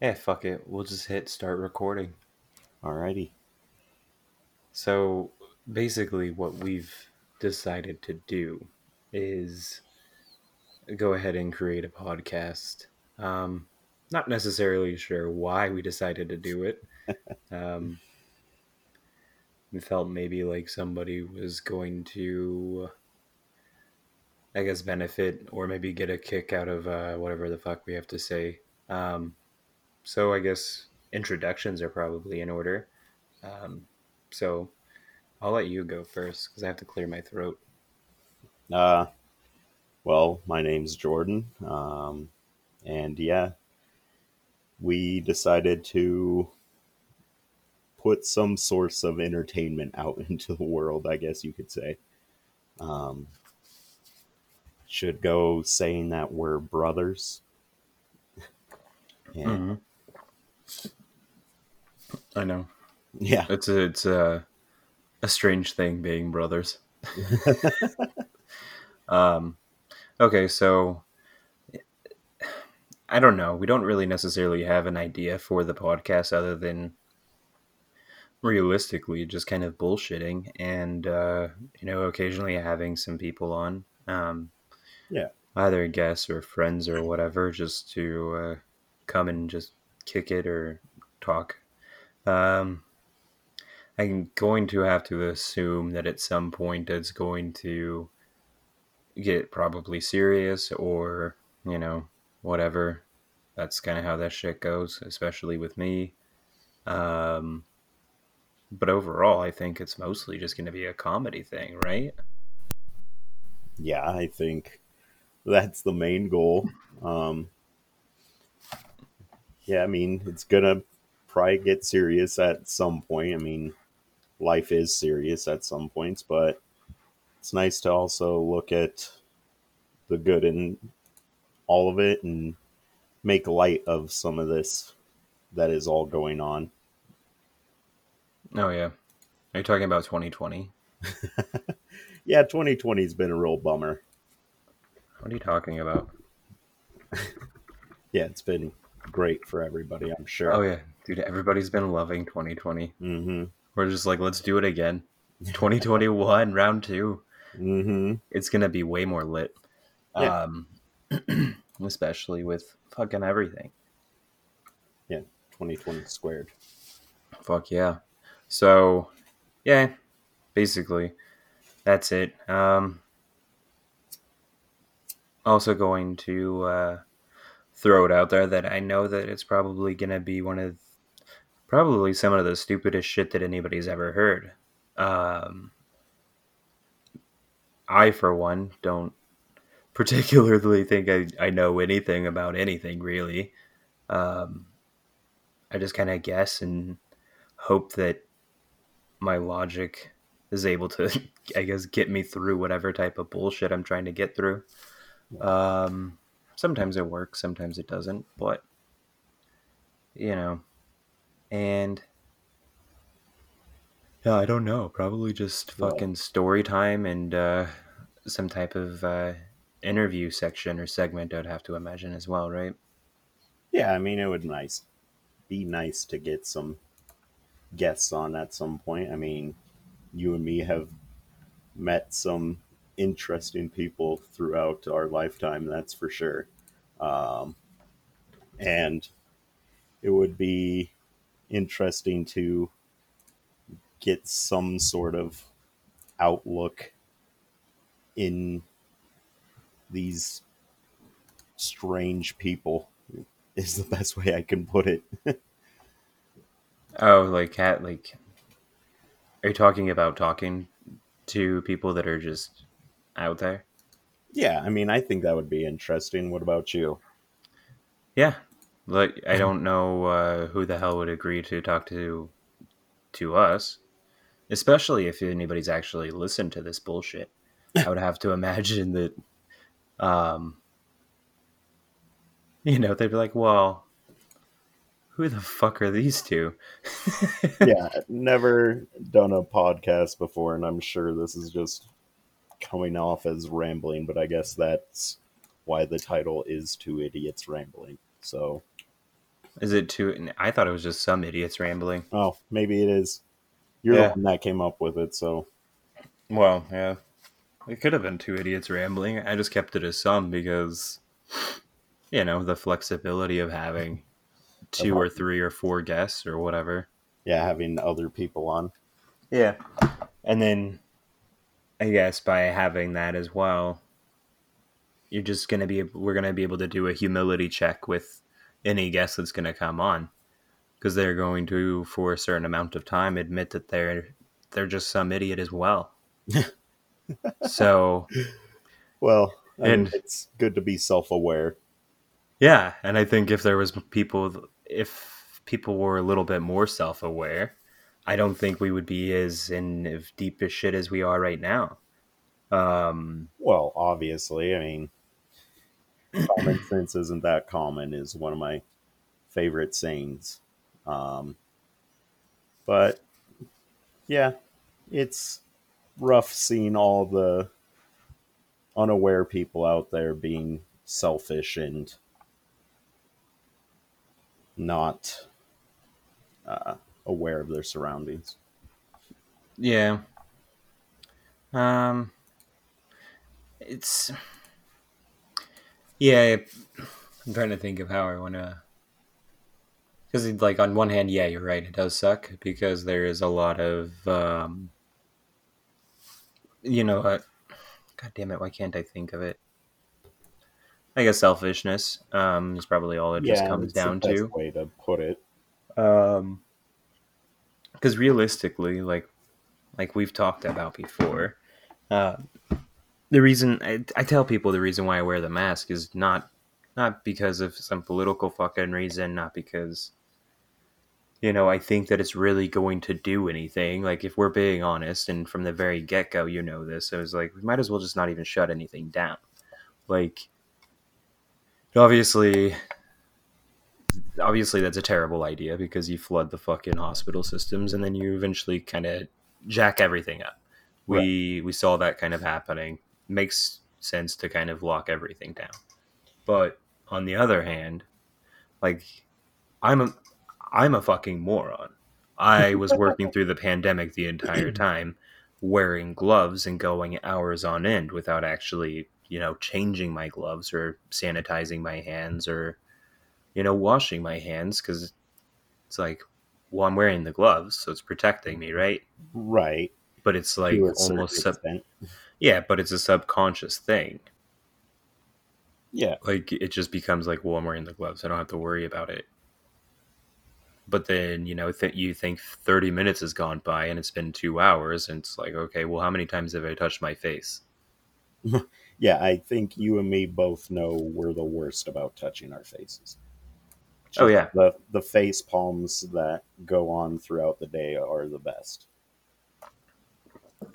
Yeah, fuck it. We'll just hit start recording. Alrighty. So basically, what we've decided to do is go ahead and create a podcast. Um, not necessarily sure why we decided to do it. um, we felt maybe like somebody was going to, I guess, benefit or maybe get a kick out of uh, whatever the fuck we have to say. Um, so I guess introductions are probably in order. Um, so I'll let you go first because I have to clear my throat. Uh, well, my name's Jordan. Um, and yeah, we decided to put some source of entertainment out into the world, I guess you could say. Um, should go saying that we're brothers. and, mm-hmm. I know. Yeah, it's a, it's a a strange thing being brothers. um, okay, so I don't know. We don't really necessarily have an idea for the podcast other than realistically just kind of bullshitting and uh, you know occasionally having some people on um, yeah either guests or friends or whatever just to uh, come and just kick it or talk um, i'm going to have to assume that at some point it's going to get probably serious or you know whatever that's kind of how that shit goes especially with me um, but overall, I think it's mostly just going to be a comedy thing, right? Yeah, I think that's the main goal. Um, yeah, I mean, it's gonna probably get serious at some point. I mean, life is serious at some points, but it's nice to also look at the good in all of it and make light of some of this that is all going on. Oh yeah. Are you talking about 2020? yeah, 2020 has been a real bummer. What are you talking about? yeah, it's been great for everybody, I'm sure. Oh yeah, dude, everybody's been loving 2020. Mm-hmm. We're just like, let's do it again. 2021 round 2 mm-hmm. It's gonna be way more lit. Yeah. Um, especially with fucking everything. Yeah, 2020 squared. Fuck yeah. So, yeah, basically, that's it. Um, also going to uh, throw it out there that I know that it's probably going to be one of probably some of the stupidest shit that anybody's ever heard. Um, I, for one, don't particularly think I, I know anything about anything really. Um, I just kind of guess and hope that my logic is able to, I guess, get me through whatever type of bullshit I'm trying to get through. Um, sometimes it works, sometimes it doesn't, but you know, and yeah, I don't know. Probably just fucking story time and uh, some type of uh, interview section or segment. I'd have to imagine as well, right? Yeah, I mean, it would nice be nice to get some guests on at some point. I mean, you and me have met some interesting people throughout our lifetime, that's for sure. Um, and it would be interesting to get some sort of outlook in these strange people is the best way I can put it. Oh, like cat like are you talking about talking to people that are just out there? Yeah, I mean, I think that would be interesting. What about you? Yeah. Like I don't know uh, who the hell would agree to talk to to us, especially if anybody's actually listened to this bullshit. I would have to imagine that um you know, they'd be like, "Well, who the fuck are these two? yeah, never done a podcast before, and I'm sure this is just coming off as rambling, but I guess that's why the title is Two Idiots Rambling. So, Is it too? I thought it was just some idiots rambling. Oh, maybe it is. You're Yeah. the one that came up with it, so Well, yeah. It could have been two idiots rambling. I just kept it as some because, you know, the flexibility of having two or three or four guests or whatever. yeah, having other people on. Yeah. And then I guess by having that as well, you're just going to be, we're going to be able to do a humility check with any guest that's going to come on because they're going to, for a certain amount of time, admit that they're, they're just some idiot as well. so Well, I mean, And- it's good to be self-aware. Yeah, and I think if there was people, if people were a little bit more self-aware, I don't think we would be as in as deep as shit as we are right now. Um, Well, obviously, I mean, common sense isn't that common is one of my favorite sayings. Um, but yeah, it's rough seeing all the unaware people out there being selfish and not uh, aware of their surroundings. yeah. Um, it's yeah. I'm trying to think of how I want to. Because, like, on one hand, yeah, you're right. It does suck because there is a lot of, um, you know, uh, God damn it, why can't I think of it? I guess selfishness um, is probably all it just comes down best to. way to put it. Um, because realistically, like, like we've talked about before, uh, the reason I, I tell people the reason why I wear the mask is not not because of some political fucking reason, not because you know I think that it's really going to do anything. Like if we're being honest, and from the very get go, you know this, I was like, we might as well just not even shut anything down. Like, obviously, obviously that's a terrible idea because you flood the fucking hospital systems and then you eventually kind of jack everything up. We we saw that kind of happening. Makes sense to kind of lock everything down. But on the other hand, like I'm a I'm a fucking moron. I was working through the pandemic the entire time wearing gloves and going hours on end without actually, you know, changing my gloves or sanitizing my hands or you know, washing my hands because it's like, well, I'm wearing the gloves, so it's protecting me, right? Right. But it's like to a certain almost, sub-. Yeah, but it's a subconscious thing. Yeah. Like it just becomes like, well, I'm wearing the gloves, I don't have to worry about it. But then you know, th- you think 30 minutes has gone by and it's been two hours, and it's like, okay, well, how many times have I touched my face? Yeah, I think you and me both know we're the worst about touching our faces. Oh, yeah. The the face palms that go on throughout the day are the best.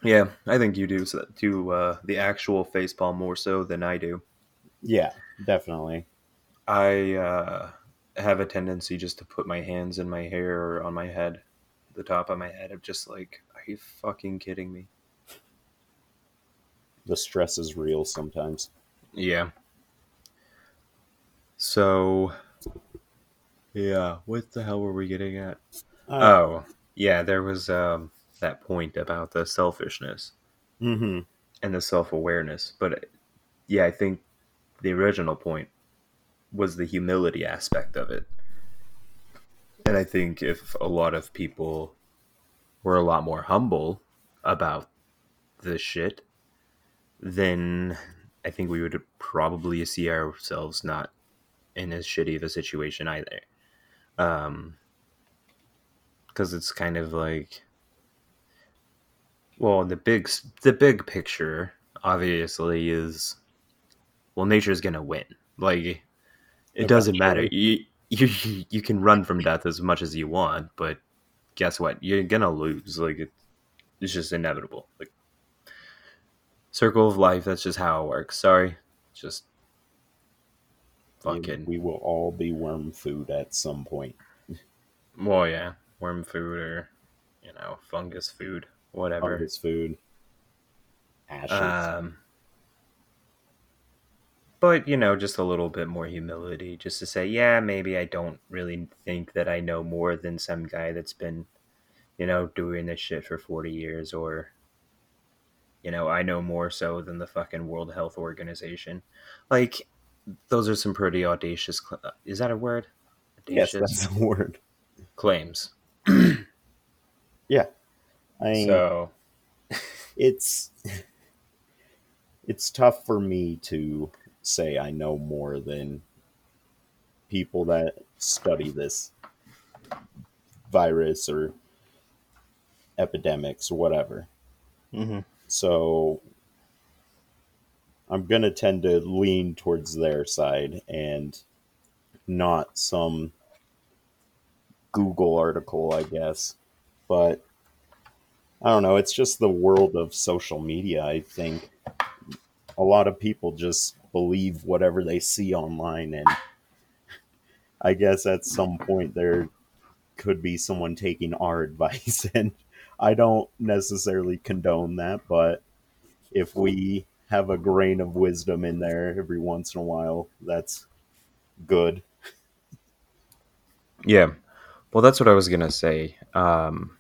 Yeah, I think you do so do uh, the actual face palm more so than I do. Yeah, definitely. I uh, have a tendency just to put my hands in my hair or on my head, the top of my head. I'm just like, are you fucking kidding me? The stress is real sometimes. Yeah. So, yeah, what the hell were we getting at? Uh, Oh, yeah, there was um, that point about the selfishness hmm and the self awareness. But yeah, I think the original point was the humility aspect of it. And I think if a lot of people were a lot more humble about this shit, then I think we would probably see ourselves not in as shitty of a situation either. Um, because it's kind of like, well, the big the big picture obviously is, well, nature's gonna win. Like, it doesn't matter. You, you you can run from death as much as you want, but guess what? You're gonna lose. Like, it, it's just inevitable. Like, circle of life. That's just how it works. Sorry, just fucking. We will all be worm food at some point. Well, yeah, worm food or you know fungus food, whatever. Fungus food. Ashes. Um, but you know, just a little bit more humility, just to say, yeah, maybe I don't really think that I know more than some guy that's been, you know, doing this shit for forty years, or you know, I know more so than the fucking World Health Organization. Like, those are some pretty audacious. Cl- is that a word? Yes, that's the word. claims. Yeah. I mean, So it's it's tough for me to say I know more than people that study this virus or epidemics or whatever. mhm. So I'm going to tend to lean towards their side and not some Google article, I guess. But I don't know. It's just the world of social media. I think a lot of people just believe whatever they see online. And I guess at some point there could be someone taking our advice. And I don't necessarily condone that. But if we have a grain of wisdom in there every once in a while, that's good. Yeah. Well, that's what I was gonna say. Um,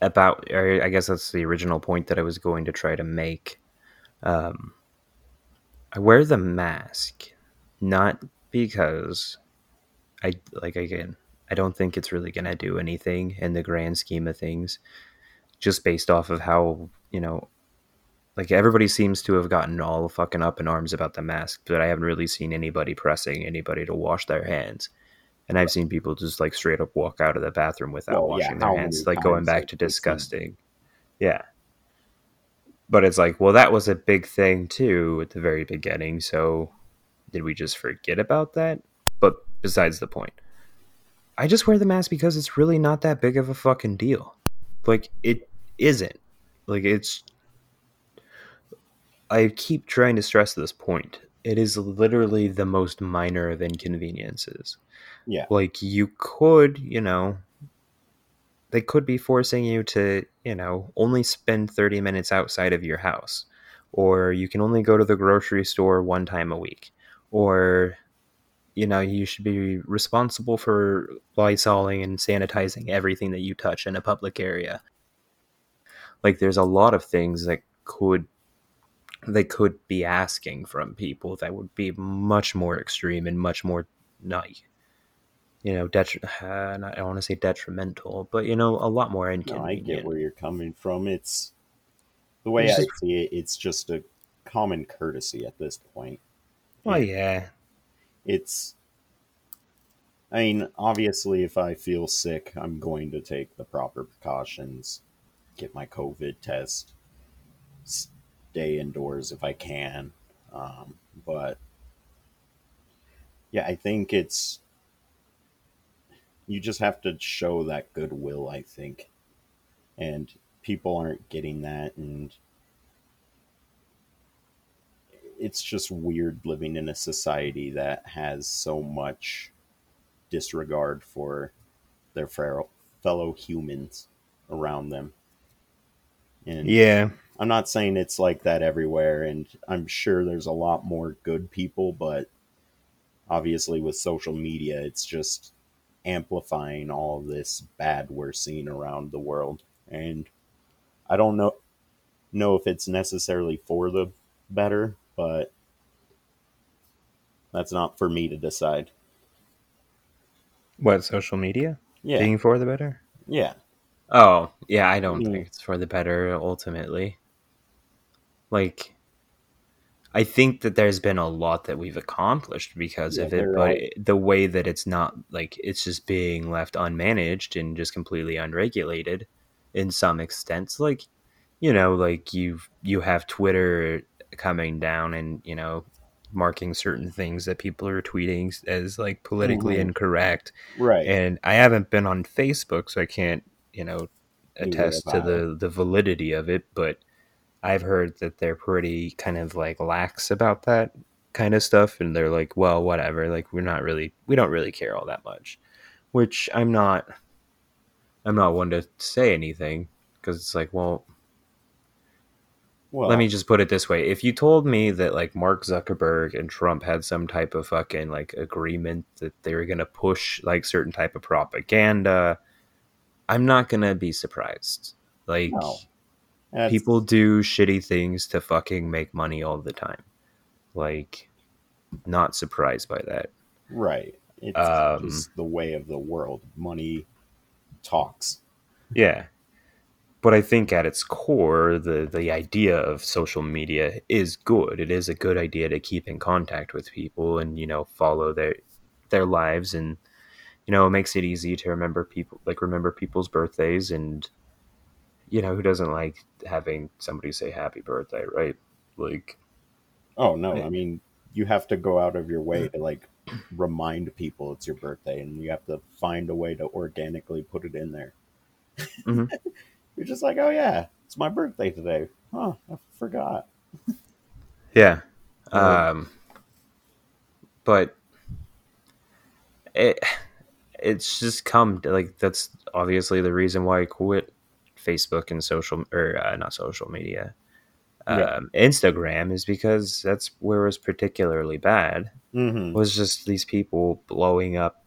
about, I guess that's the original point that I was going to try to make. Um, I wear the mask not because I like again. I don't think it's really gonna do anything in the grand scheme of things, just based off of how you know. Like everybody seems to have gotten all fucking up in arms about the mask, but I haven't really seen anybody pressing anybody to wash their hands and I've seen people just like straight up walk out of the bathroom without Well, yeah, washing their hands, like going back to disgusting. Yeah. But it's like, well, that was a big thing too at the very beginning. So did we just forget about that? But besides the point, I just wear the mask because it's really not that big of a fucking deal. Like, it isn't. Like, it's. I keep trying to stress this point. It is literally the most minor of inconveniences Yeah. like you could you know they could be forcing you to you know only spend 30 minutes outside of your house. Or you can only go to the grocery store one time a week. Or you know you should be responsible for lysoling and sanitizing everything that you touch in a public area. Like there's a lot of things that could they could be asking from people that would be much more extreme and much more not you know detri- uh, not, i don't want to say detrimental but you know a lot more No, I get where you're coming from. It's the way I see it. It's just a common courtesy at this point. oh yeah It's, I mean, obviously, if I feel sick, I'm going to take the proper precautions, get my COVID test, stay indoors if I can. Um, but yeah, I think it's you just have to show that goodwill. I think, and people aren't getting that, and it's just weird living in a society that has so much disregard for their fellow fellow humans around them. And yeah I'm not saying it's like that everywhere, and I'm sure there's a lot more good people, but obviously with social media, it's just amplifying all this bad we're seeing around the world. And I don't know know if it's necessarily for the better, but that's not for me to decide. what social media Yeah, being for the better yeah, oh yeah i don't Mm. think it's for the better ultimately like i think that there's been a lot that we've accomplished because Yeah, of it but it- the way that it's not like it's just being left unmanaged and just completely unregulated in some extents like you know like you've you have twitter coming down and you know marking certain things that people are tweeting as like politically Mhm. incorrect right. and I haven't been on Facebook, so I can't, you know, attest to the the validity of it. But I've heard that they're pretty kind of like lax about that kind of stuff, and they're like, well, whatever. Like we're not really, we don't really care all that much. Which I'm not. I'm not one to say anything because it's like, well, Well, let me just put it this way if you told me that like mark zuckerberg and trump had some type of fucking like agreement that they were going to push like certain type of propaganda i'm not going to be surprised like No. That's- people do shitty things to fucking make money all the time like not surprised by that right. It's Um, just the way of the world. Money talks. Yeah. But I think at its core, the, the idea of social media is good. It is a good idea to keep in contact with people and, you know, follow their their lives and you know, it makes it easy to remember people like remember people's birthdays and you know, who doesn't like having somebody say happy birthday, right? Like Oh no, Yeah. I mean you have to go out of your way to like remind people it's your birthday and you have to find a way to organically put it in there. Mhm. You're just like, oh yeah, it's my birthday today. Huh, I forgot. Yeah. Um, but it it's just come to, like that's obviously the reason why I quit Facebook and social or uh, not social media. Yeah. Um, Instagram is because that's where it was particularly bad. Mm-hmm. Was just these people blowing up,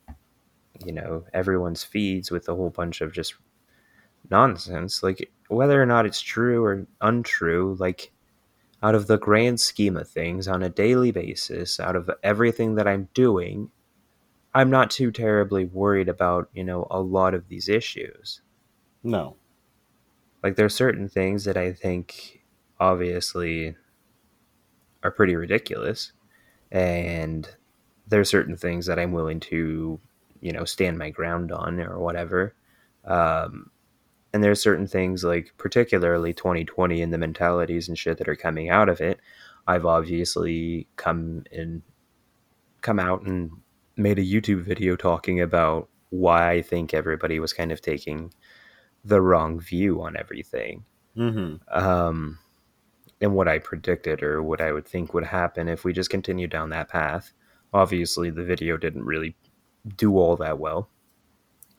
you know, everyone's feeds with a whole bunch of just nonsense. Like whether or not it's true or untrue, like out of the grand scheme of things on a daily basis, out of everything that I'm doing, I'm not too terribly worried about, you know, a lot of these issues. No. Like there are certain things that I think obviously are pretty ridiculous and there are certain things that I'm willing to, you know, stand my ground on or whatever. Um and are certain things like particularly 2020 and the mentalities and shit that are coming out of it i've obviously come and come out and made a youtube video talking about why i think everybody was kind of taking the wrong view on everything. Mm-hmm. um, and what i predicted or what i would think would happen if we just continue down that path. Obviously the video didn't really do all that well.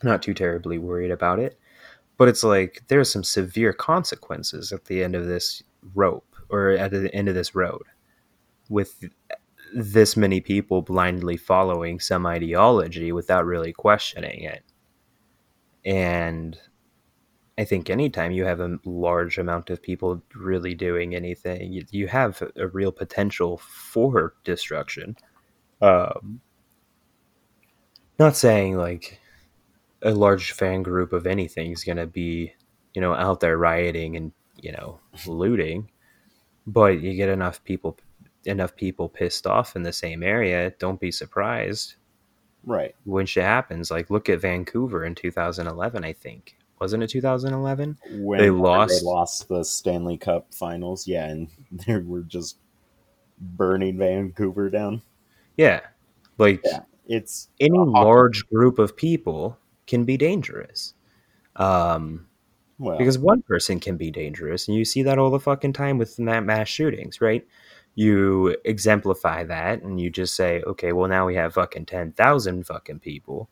Not too terribly worried about it. But it's like there's some severe consequences at the end of this rope or at the end of this road with this many people blindly following some ideology without really questioning it. And i think anytime you have a large amount of people really doing anything you, you have a real potential for destruction um not saying like a large fan group of anything is going to be, you know, out there rioting and, you know, looting. But you get enough people enough people pissed off in the same area, don't be surprised Right. when shit happens. Like look at Vancouver in 2011, I think. Wasn't it 2011? When They lost- they lost the Stanley Cup finals, yeah, and they were just burning Vancouver down. Yeah. Like Yeah. It's any large group of people can be dangerous. Um well because one person can be dangerous and you see that all the fucking time with mass shootings right you exemplify that and you just say okay well now we have fucking 10,000 fucking people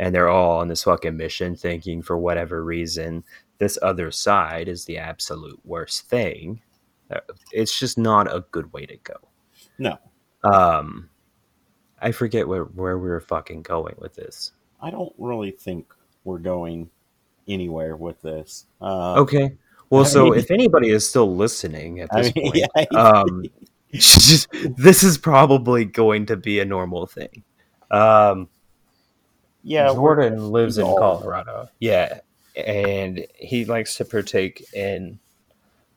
and they're all on this fucking mission thinking for whatever reason this other side is the absolute worst thing Uh, it's just not a good way to go no. um i forget where where we were fucking going with this I don't really think we're going anywhere with this. Uh, okay well I so mean- if anybody is still listening at I this mean, point yeah, um, just, this is probably going to be a normal thing. Um, yeah, Jordan lives in Colorado. Yeah, and he likes to partake in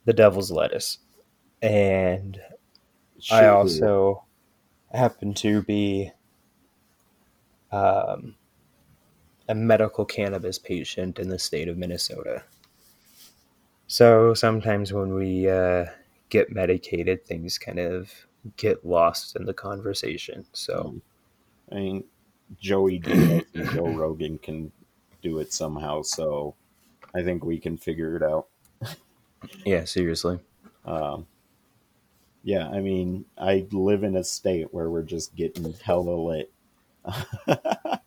the devil's lettuce. And I sure. also happen to be um, a medical cannabis patient in the state of Minnesota. So sometimes when we uh, get medicated, things kind of get lost in the conversation. So I mean, Joey Diaz and Joe Rogan can do it somehow, so I think we can figure it out. yeah, seriously. Um, yeah, I mean, I live in a state where we're just getting hella lit.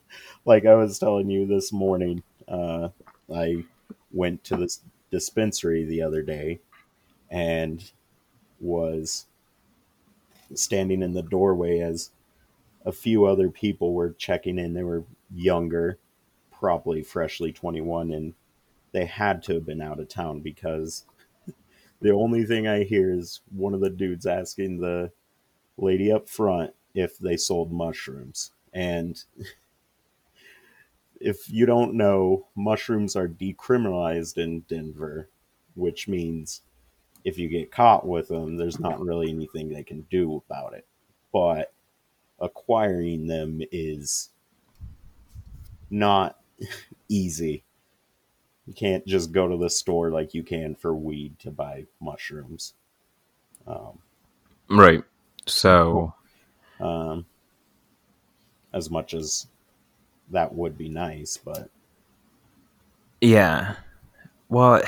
like I was telling you this morning, uh, I went to this dispensary the other day, and was standing in the doorway as a few other people were checking in. They were younger, probably freshly 21, and they had to have been out of town because the only thing I hear is one of the dudes asking the lady up front if they sold mushrooms. And if you don't know, mushrooms are decriminalized in Denver, which means if you get caught with them, there's not really anything they can do about it. But acquiring them is not easy. You can't just go to the store like you can for weed to buy mushrooms. Um, Right. So, um, as much as that would be nice, but yeah. Well,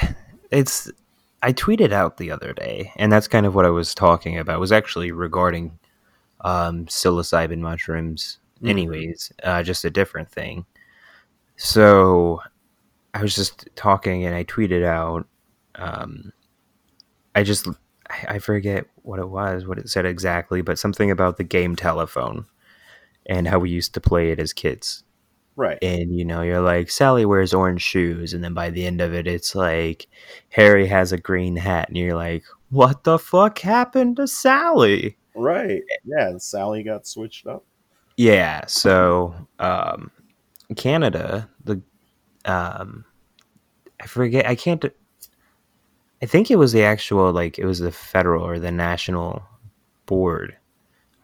it's I tweeted out the other day, and that's kind of what I was talking about. It was actually regarding um, psilocybin mushrooms, Mhm. anyways, uh, just a different thing. So I was just talking, and I tweeted out. Um, I just I forget what it was, what it said exactly, but something about the game telephone and how we used to play it as kids right, and you know you're like sally wears orange shoes and then by the end of it it's like harry has a green hat and you're like what the fuck happened to sally right, yeah. Sally got switched up. yeah so um canada the um i forget i can't i think it was the actual like it was the federal or the national board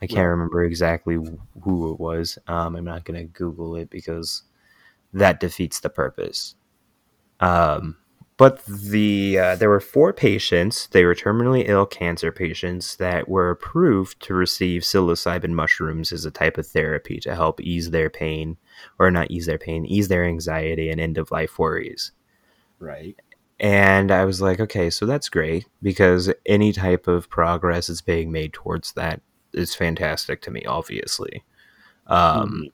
i can't Right. remember exactly who it was um i'm not gonna google it because that defeats the purpose Um, but the uh, there were four patients. They were terminally ill cancer patients that were approved to receive psilocybin mushrooms as a type of therapy to help ease their pain, or not ease their pain, ease their anxiety and end of life worries. Right, And I was like, okay, so that's great because any type of progress that's being made towards that is fantastic to me. Obviously, um,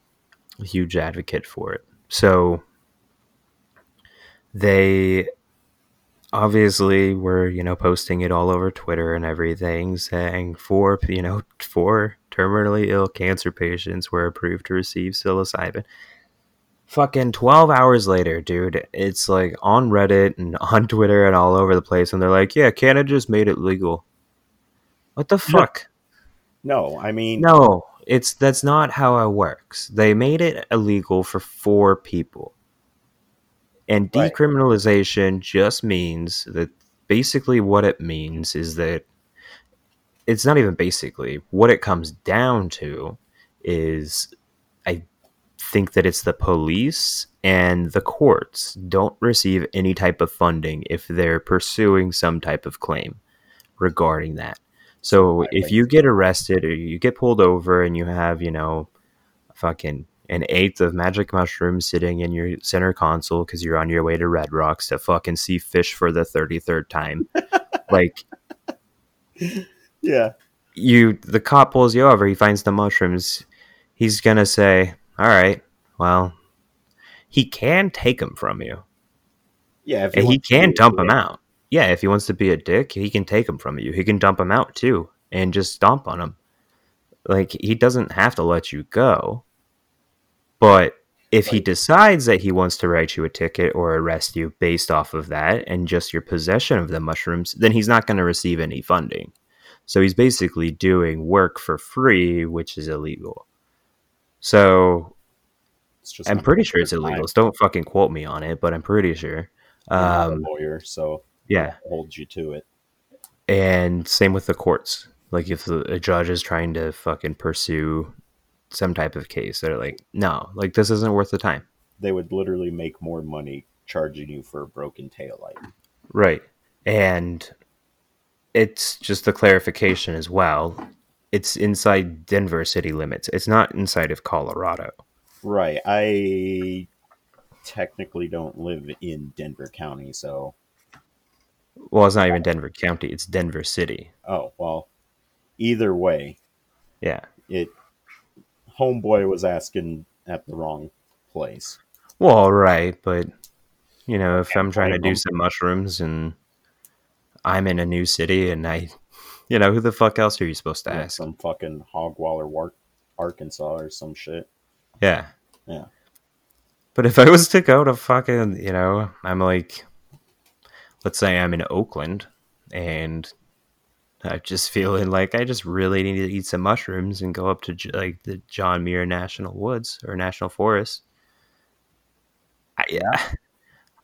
Mhm. huge advocate for it. So they obviously were, you know, posting it all over Twitter and everything, saying four, you know, four terminally ill cancer patients were approved to receive psilocybin. Fucking 12 hours later, dude, it's like on Reddit and on Twitter and all over the place, and they're like, yeah, Canada just made it legal. What the fuck? no, I mean, No, it's that's not how it works. They made it illegal for four people. And Right. decriminalization just means that basically what it means is that it's not even basically what it comes down to is I think that it's the police and the courts don't receive any type of funding if they're pursuing some type of claim regarding that. So if you get arrested or you get pulled over and you have, you know, fucking an eighth of magic mushrooms sitting in your center console because you're on your way to Red Rocks to fucking see Phish for the 33rd time. like, yeah, you, the cop pulls you over, he finds the mushrooms. He's gonna say, All right, well, he can take them from you. yeah. If And he can dump them out. Yeah, if he wants to be a dick, he can take them from you. He can dump them out too and just stomp on them. Like he doesn't have to let you go. But if he decides that he wants to write you a ticket or arrest you based off of that and just your possession of the mushrooms, then he's not going to receive any funding. So he's basically doing work for free, which is illegal. So It's just I'm pretty sure it's illegal. Don't fucking quote me on it, but I'm pretty sure. Um, a lawyer, so yeah. I'll hold you to it. and same with the courts like if a judge is trying to fucking pursue some type of case. They're like no like this isn't worth the time. They would literally make more money charging you for a broken taillight. right. And it's just the clarification as well. It's inside denver city limits. It's not inside of colorado. Right. I technically don't live in Denver County, so. Well it's not even denver county. It's denver city. Oh well. Either way, yeah. It homeboy was asking at the wrong place. well right but you know if i'm trying to do some mushrooms and i'm in a new city and i You know, who the fuck else are you supposed to Yeah, ask? some fucking Hogwaller, Arkansas, or some shit. Yeah. Yeah. But if I was to go to fucking, you know, I'm like, let's say I'm in Oakland and I'm just feeling like I just really need to eat some mushrooms and go up to like the John Muir National Woods or National Forest. I, yeah.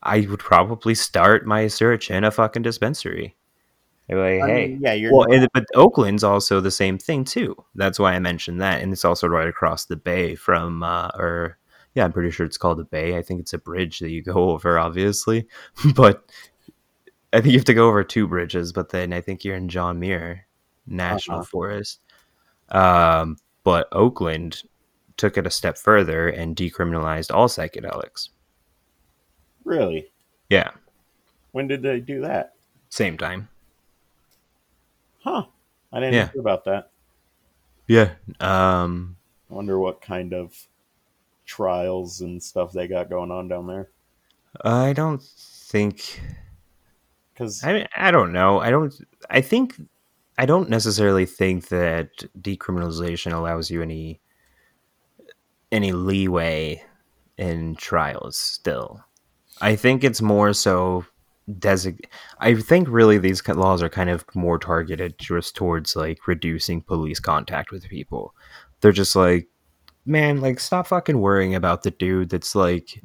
I would probably start my search in a fucking dispensary. Like, I hey, mean, yeah, you're well, and, but Oakland's also the same thing too. That's why I mentioned that, and it's also right across the bay from, uh, or yeah, I'm pretty sure it's called the bay. I think it's a bridge that you go over, obviously, but I think you have to go over two bridges. But then I think you're in John Muir National Uh-huh. Forest. Um, but Oakland took it a step further and decriminalized all psychedelics. really. Yeah, When did they do that? same time. Huh. I didn't Yeah. hear about that. Yeah. Um, I wonder what kind of trials and stuff they got going on down there. I don't think Because I I don't know. I don't. I think I don't necessarily think that decriminalization allows you any any leeway in trials. Still, I think it's more so design. I think really these laws are kind of more targeted just towards like reducing police contact with people. They're just like, man, like stop fucking worrying about the dude that's like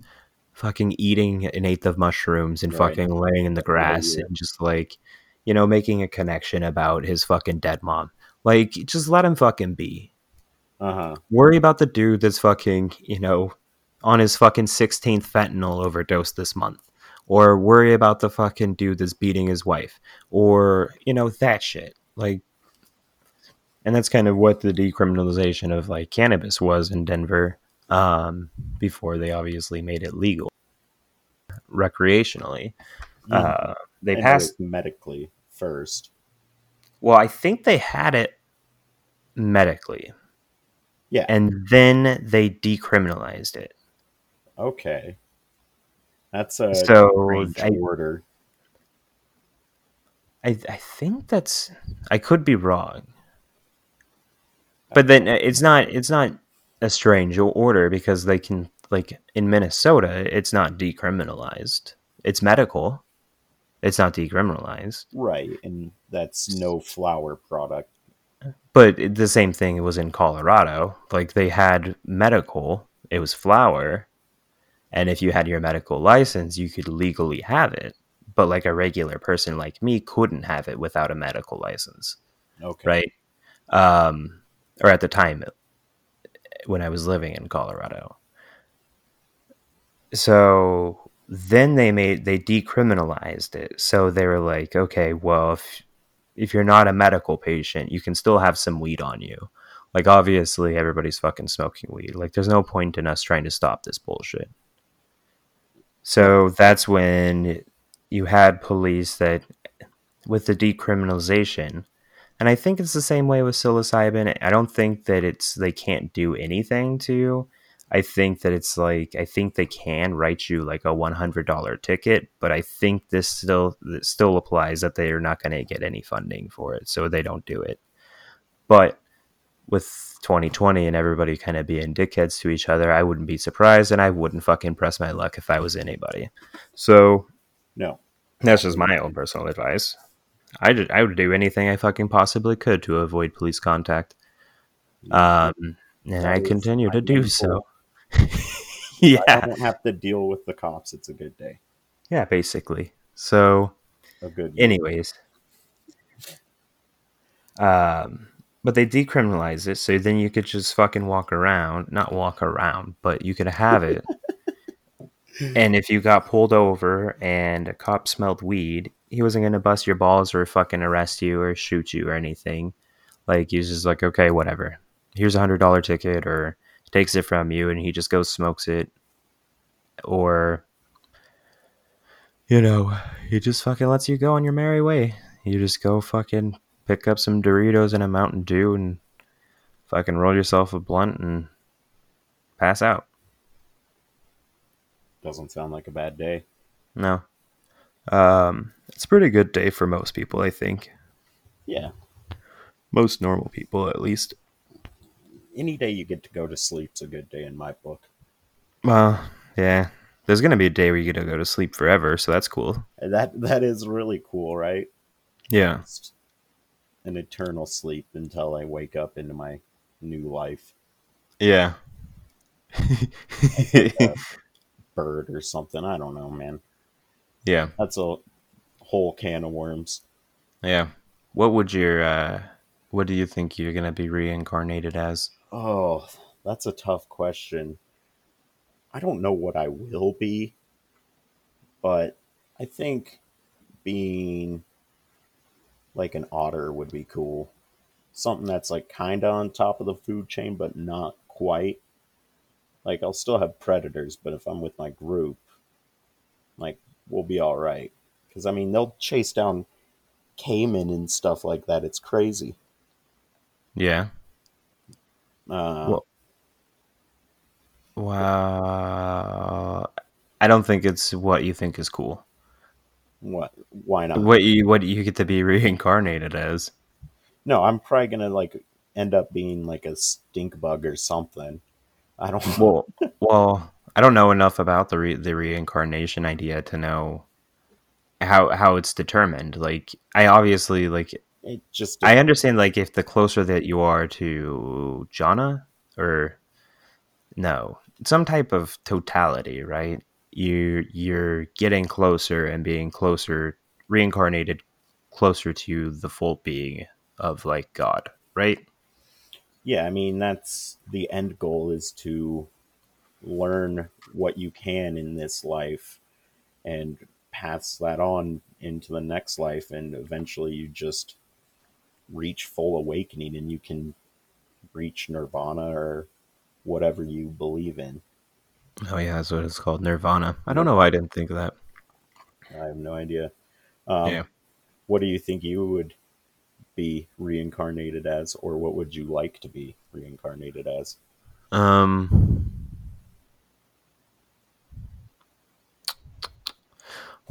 fucking eating an eighth of mushrooms and Right. fucking laying in the grass yeah. and just like, you know, making a connection about his fucking dead mom. Like, just let him fucking be. uh huh. Worry about the dude that's fucking, you know, on his fucking 16th fentanyl overdose this month. Or worry about the fucking dude that's beating his wife. Or, you know, that shit. Like, and that's kind of what the decriminalization of like cannabis was in Denver um, before they obviously made it legal recreationally. Uh, they passed. medically first. Well, I think they had it medically, Yeah. and then they decriminalized it. Okay. That's a So I, order. I, I think that's. I could be wrong, but then uh, it's not. It's not a strange order because they can like in Minnesota, it's not decriminalized. It's medical. It's not decriminalized. Right, and that's no flower product. But the same thing was in Colorado. Like they had medical, it was flower, and if you had your medical license, you could legally have it. But like a regular person like me couldn't have it without a medical license, Okay. right? Um, or at the time when I was living in Colorado. So then they made they decriminalized it. So they were like, okay, well if if you're not a medical patient, you can still have some weed on you. Like obviously everybody's fucking smoking weed. Like there's no point in us trying to stop this bullshit. So that's when you had police that with the decriminalization and I think it's the same way with psilocybin. I don't think that it's they can't do anything to you. I think that it's like I think they can write you like a one hundred dollar ticket, but I think this still this still applies that they are not going to get any funding for it, so they don't do it. But with 2020 and everybody kind of being dickheads to each other, I wouldn't be surprised, and I wouldn't fucking press my luck if I was anybody. So No. that's just my own personal advice. I did, I would do anything I fucking possibly could to avoid police contact. Um, and I continue to do so. If I yeah, don't have to deal with the cops. It's a good day. yeah, basically. So, A good. anyways, um, but they decriminalize it, so then you could just fucking walk around, not walk around, but you could have it. and if you got pulled over and a cop smelled weed, he wasn't gonna bust your balls or fucking arrest you or shoot you or anything. Like he's just like, okay, whatever. Here's a hundred dollar ticket, or takes it from you, and he just goes smokes it, or you know, he just fucking lets you go on your merry way. You just go fucking pick up some Doritos and a Mountain Dew and fucking roll yourself a blunt and pass out. Doesn't sound like a bad day. No. Um, it's a pretty good day for most people, I think. Yeah. Most normal people, at least. Any day you get to go to sleep's a good day in my book. Well, yeah. There's gonna be a day where you get to go to sleep forever, so that's cool. That that is really cool, right? Yeah. Just an eternal sleep until I wake up into my new life. Yeah. a bird or something. I don't know, man. Yeah. That's a whole can of worms. Yeah. What would your uh what do you think you're gonna be reincarnated as? Oh, that's a tough question. I don't know what I will be, but I think being like an otter would be cool. Something that's like kind of on top of the food chain, but not quite. Like I'll still have predators, but if I'm with my group, like we'll be all right. Because I mean, they'll chase down caiman and stuff like that. It's crazy. Yeah. Uh, Well- Wow. I don't think it's what you think is cool. what? Why not? What you what you get to be reincarnated as. No, I'm probably gonna like end up being like a stink bug or something. I don't. Well, well, I don't know enough about the re- the reincarnation idea to know how how it's determined. Like, I obviously like It just. I understand like if the closer that you are to Jana or no, some type of totality, right? You you're getting closer and being closer reincarnated closer to the full being of like God, right? yeah, I mean that's the end goal is to learn what you can in this life and pass that on into the next life, and eventually you just reach full awakening and you can reach nirvana or whatever you believe in. Oh yeah, that's what it's called, Nirvana. I don't know why I didn't think of that. I have no idea. Um, Yeah. What do you think you would be reincarnated as, or what would you like to be reincarnated as? Um.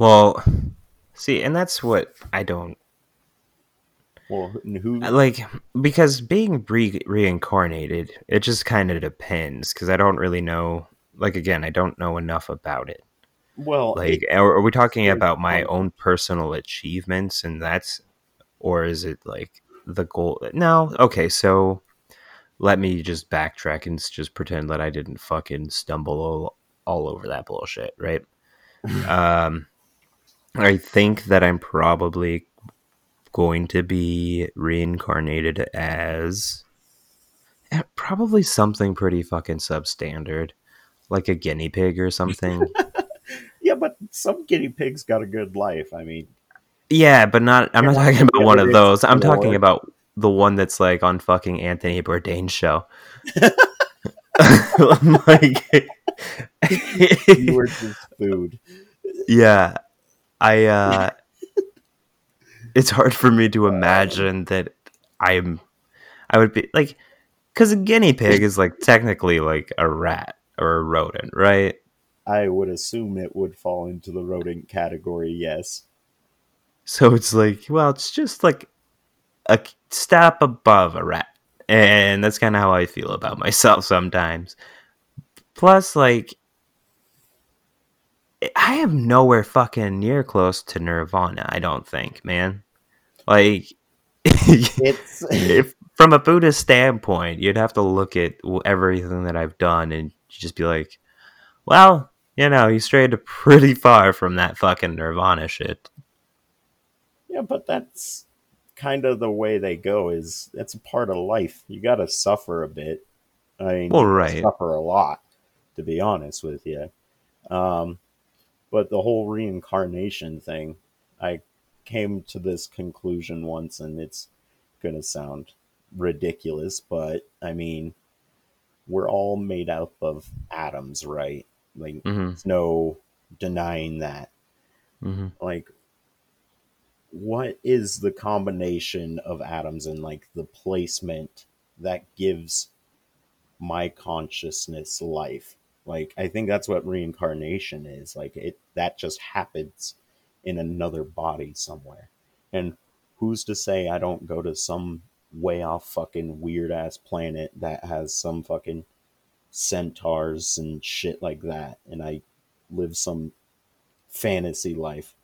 Well, see, and that's what I don't Well, who? like because being re- reincarnated, it just kind of depends because I don't really know. Like again, I don't know enough about it. Well, Like, it- are, are we talking about my own personal achievements, and that's, or is it like the goal? No, okay, so let me just backtrack and just pretend that I didn't fucking stumble all, all over that bullshit, right? um, I think that I'm probably going to be reincarnated as eh, probably something pretty fucking substandard, like a guinea pig or something. yeah, but some guinea pigs got a good life. I mean, Yeah, but not. I'm not talking about one of those. I'm talking about the one that's like on fucking Anthony Bourdain's show. like, you were just food. yeah, I. uh It's hard for me to imagine that I'm. I would be like, because a guinea pig is like technically like a rat or a rodent, right? I would assume it would fall into the rodent category. Yes. So it's like, well, it's just like a step above a rat. And that's kind of how I feel about myself sometimes. Plus, like, I am nowhere fucking near close to Nirvana, I don't think, man. Like, It's if from a Buddhist standpoint, you'd have to look at everything that I've done and just be like, well, you know, you strayed pretty far from that fucking Nirvana shit. yeah, but that's kind of the way they go. Is that's a part of life. You got to suffer a bit. I mean, Well, right. suffer a lot, to be honest with you. Um, but the whole reincarnation thing, I came to this conclusion once, and it's going to sound ridiculous, but I mean, we're all made up of atoms, right? Like, hmm there's no denying that. hmm Like, what is the combination of atoms and like the placement that gives my consciousness life? Like, I think that's what reincarnation is. Like, it that just happens in another body somewhere. And who's to say I don't go to some way off fucking weird ass planet that has some fucking centaurs and shit like that, and I live some fantasy life.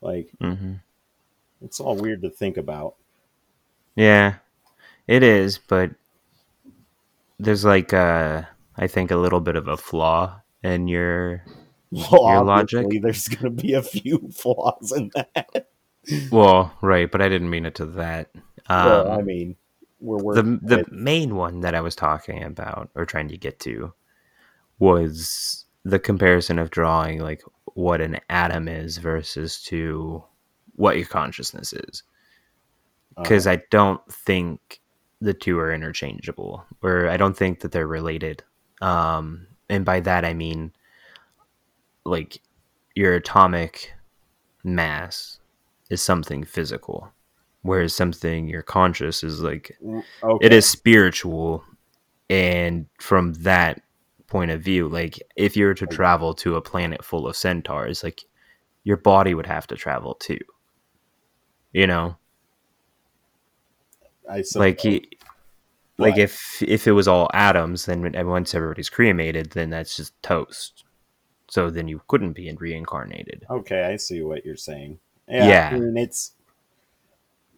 Like, Mm-hmm. it's all weird to think about. Yeah, it is, but there's like uh I think a little bit of a flaw in your Well, Your logic? there's going to be a few flaws in that. well, right, but I didn't mean it to that. Um, well, I mean, we're the working the with- main one that I was talking about or trying to get to was the comparison of drawing like what an atom is versus to what your consciousness is. Because I don't think the two are interchangeable, or I don't think that they're related. Um, and by that I mean like your atomic mass is something physical, whereas something you're conscious is like okay. it is spiritual. And from that point of view like if you were to travel to a planet full of centaurs like your body would have to travel too. You know? I like he, like if if it was all atoms then once everybody's cremated then that's just toast so then you couldn't be reincarnated Okay, I see what you're saying. Yeah, Yeah. I mean, it's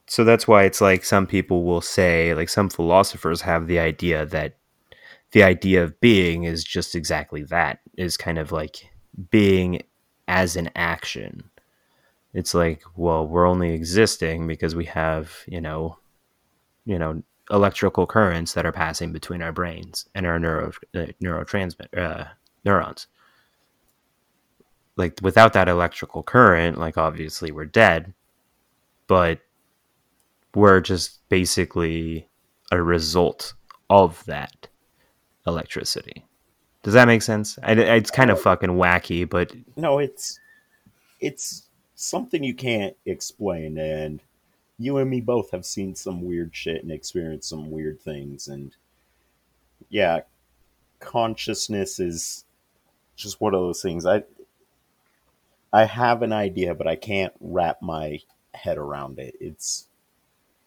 so that's why it's like some people will say like some philosophers have the idea that the idea of being is just exactly that is kind of like being as an action it's like well we're only existing because we have you know you know electrical currents that are passing between our brains and our neuro uh, neurotransmit uh, neurons like without that electrical current like obviously we're dead but we're just basically a result of that electricity. Does that make sense? It's kind of fucking wacky, but no, it's it's something you can't explain, and you and me both have seen some weird shit and experienced some weird things, and yeah, consciousness is just one of those things. I I have an idea, but I can't wrap my head around it. It's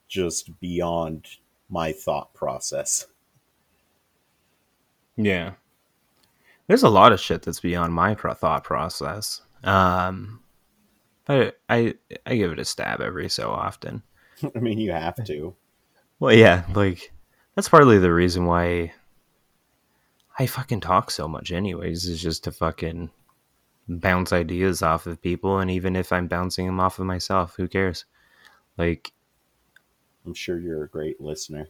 just beyond my thought process. yeah, there's a lot of shit that's beyond my pro- thought process. Um, but I I give it a stab every so often. I mean, you have to. Well, yeah, like that's partly the reason why I fucking talk so much, anyways, is just to fucking bounce ideas off of people, and even if I'm bouncing them off of myself, who cares? Like, I'm sure you're a great listener.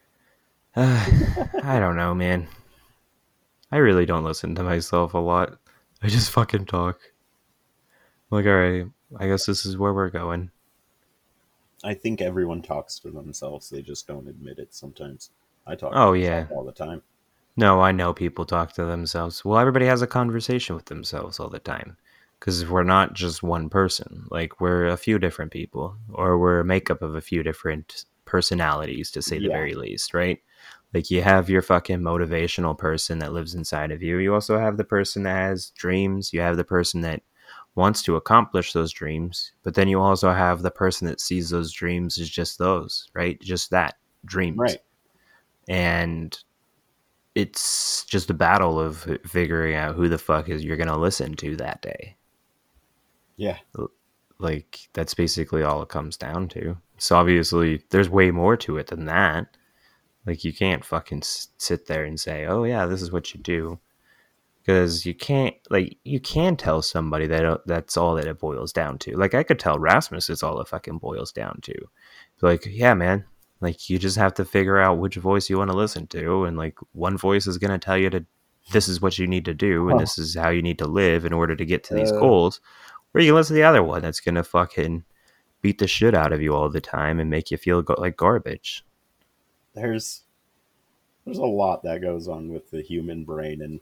I don't know, man. I really don't listen to myself a lot. I just fucking talk. Like, all right, I guess this is where we're going. I think everyone talks to themselves. They just don't admit it sometimes. I talk Oh, to yeah. all the time. No, I know people talk to themselves. Well, everybody has a conversation with themselves all the time. Because we're not just one person. Like, we're a few different people, or we're a makeup of a few different personalities, to say the Yeah. very least, right? Like, you have your fucking motivational person that lives inside of you. You also have the person that has dreams. You have the person that wants to accomplish those dreams. But then you also have the person that sees those dreams as just those, right? Just that dreams Right. and it's just a battle of figuring out who the fuck is you're gonna listen to that day. Yeah. Like that's basically all it comes down to. So obviously, there's way more to it than that. Like you can't fucking sit there and say, "Oh yeah, this is what you do," because you can't. Like you can tell somebody that uh, that's all that it boils down to. Like I could tell Rasmus it's all it fucking boils down to. Like yeah, man. Like you just have to figure out which voice you want to listen to, and like one voice is gonna tell you to, this is what you need to do, and Huh. this is how you need to live in order to get to these Uh. goals. Or you can listen to the other one that's gonna fucking beat the shit out of you all the time and make you feel go- like garbage. There's there's a lot that goes on with the human brain and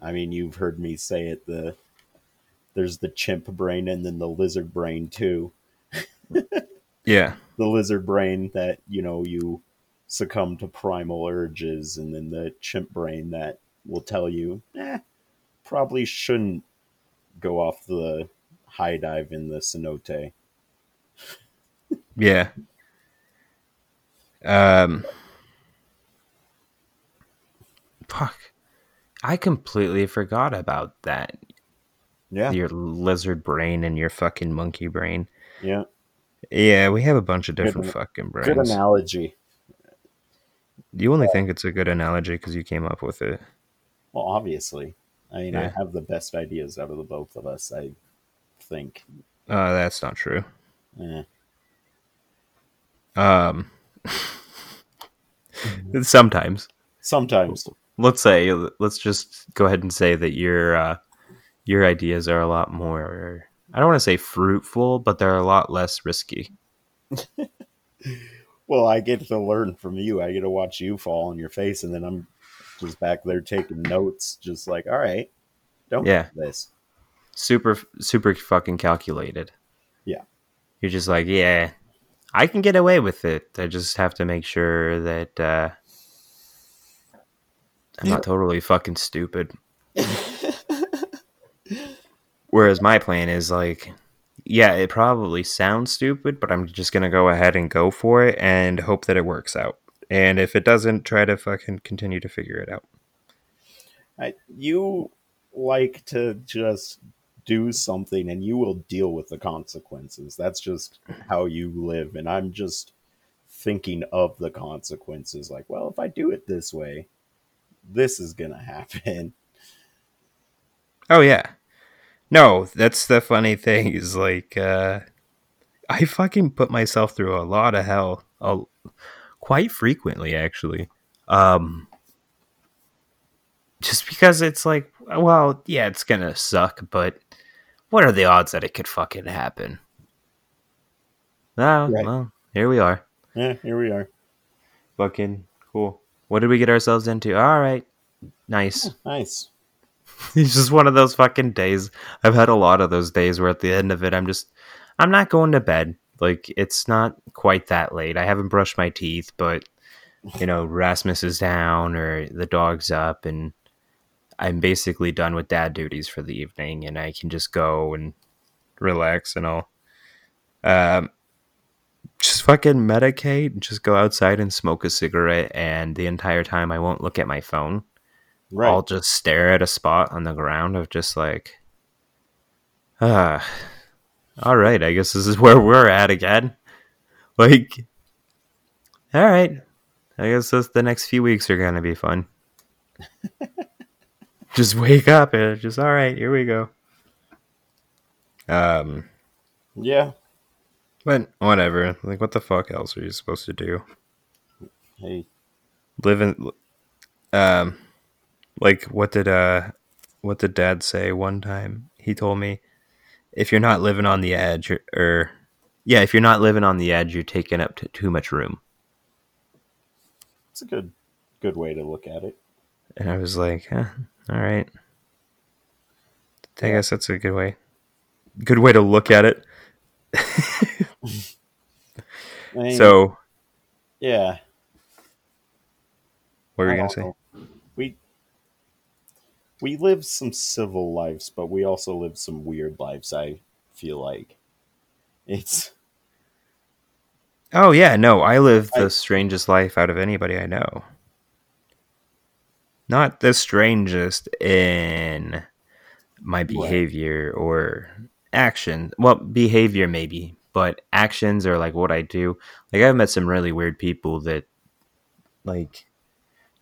I mean you've heard me say it the there's the chimp brain and then the lizard brain too. Yeah. The lizard brain that, you know, you succumb to primal urges and then the chimp brain that will tell you, eh, probably shouldn't go off the high dive in the cenote. Yeah. Um, fuck. I completely forgot about that. Yeah. Your lizard brain and your fucking monkey brain. Yeah. Yeah, we have a bunch of different Good- fucking brains. Good analogy. you only think it's a good analogy because you came up with it. Well, obviously. I mean, I have the best ideas out of the both of us, I think. Uh, that's not true. Eh. Um, sometimes. Sometimes. Let's say let's just go ahead and say that your uh, your ideas are a lot more I don't want to say fruitful, but they're a lot less risky. Well, I get to learn from you. I get to watch you fall on your face, and then I'm just back there taking notes, just like, all right, don't Yeah. do this. Super super fucking calculated. Yeah. You're just like, yeah, I can get away with it. I just have to make sure that uh I'm Yeah. not totally fucking stupid. Whereas my plan is like, yeah, it probably sounds stupid, but I'm just gonna go ahead and go for it and hope that it works out. And if it doesn't, try to fucking continue to figure it out. I, you like to just do something and you will deal with the consequences. That's just how you live. And I'm just thinking of the consequences like, well, if I do it this way, this is to happen. Oh yeah. No, that's the funny thing is like uh I fucking put myself through a lot of hell uh, quite frequently actually. Um just because it's like well, yeah, it's going to suck, but what are the odds that it could fucking happen? Oh, Right. well, here we are. Yeah, here we are. Fucking cool. What did we get ourselves into? All right. Nice. Nice. It's just one of those fucking days. I've had a lot of those days where at the end of it, I'm just, I'm not going to bed. Like, it's not quite that late. I haven't brushed my teeth, but, you know, Rasmus is down or the dog's up, and I'm basically done with dad duties for the evening, and I can just go and relax and all. Um, just fucking medicate, just go outside and smoke a cigarette, and the entire time I won't look at my phone. Right. I'll just stare at a spot on the ground of just like, ah, all right, I guess this is where we're at again. Like, all right, I guess this, the next few weeks are gonna be fun. just wake up and just all right, here we go. Um, yeah. But whatever. Like, what the fuck else are you supposed to do? Hey, live in um like what did uh what did dad say one time he told me if you're not living on the edge or, or yeah if you're not living on the edge you're taking up t- too much room it's a good good way to look at it. and i was like huh, all right i guess that's a good way good way to look at it I mean, so yeah. what were you gonna say know. We we live some civil lives, but we also live some weird lives. I feel like it's oh yeah no i live the strangest life out of anybody i know not the strangest in my behavior or action. Well, behavior maybe, but actions are like what I do. Like I've met some really weird people that like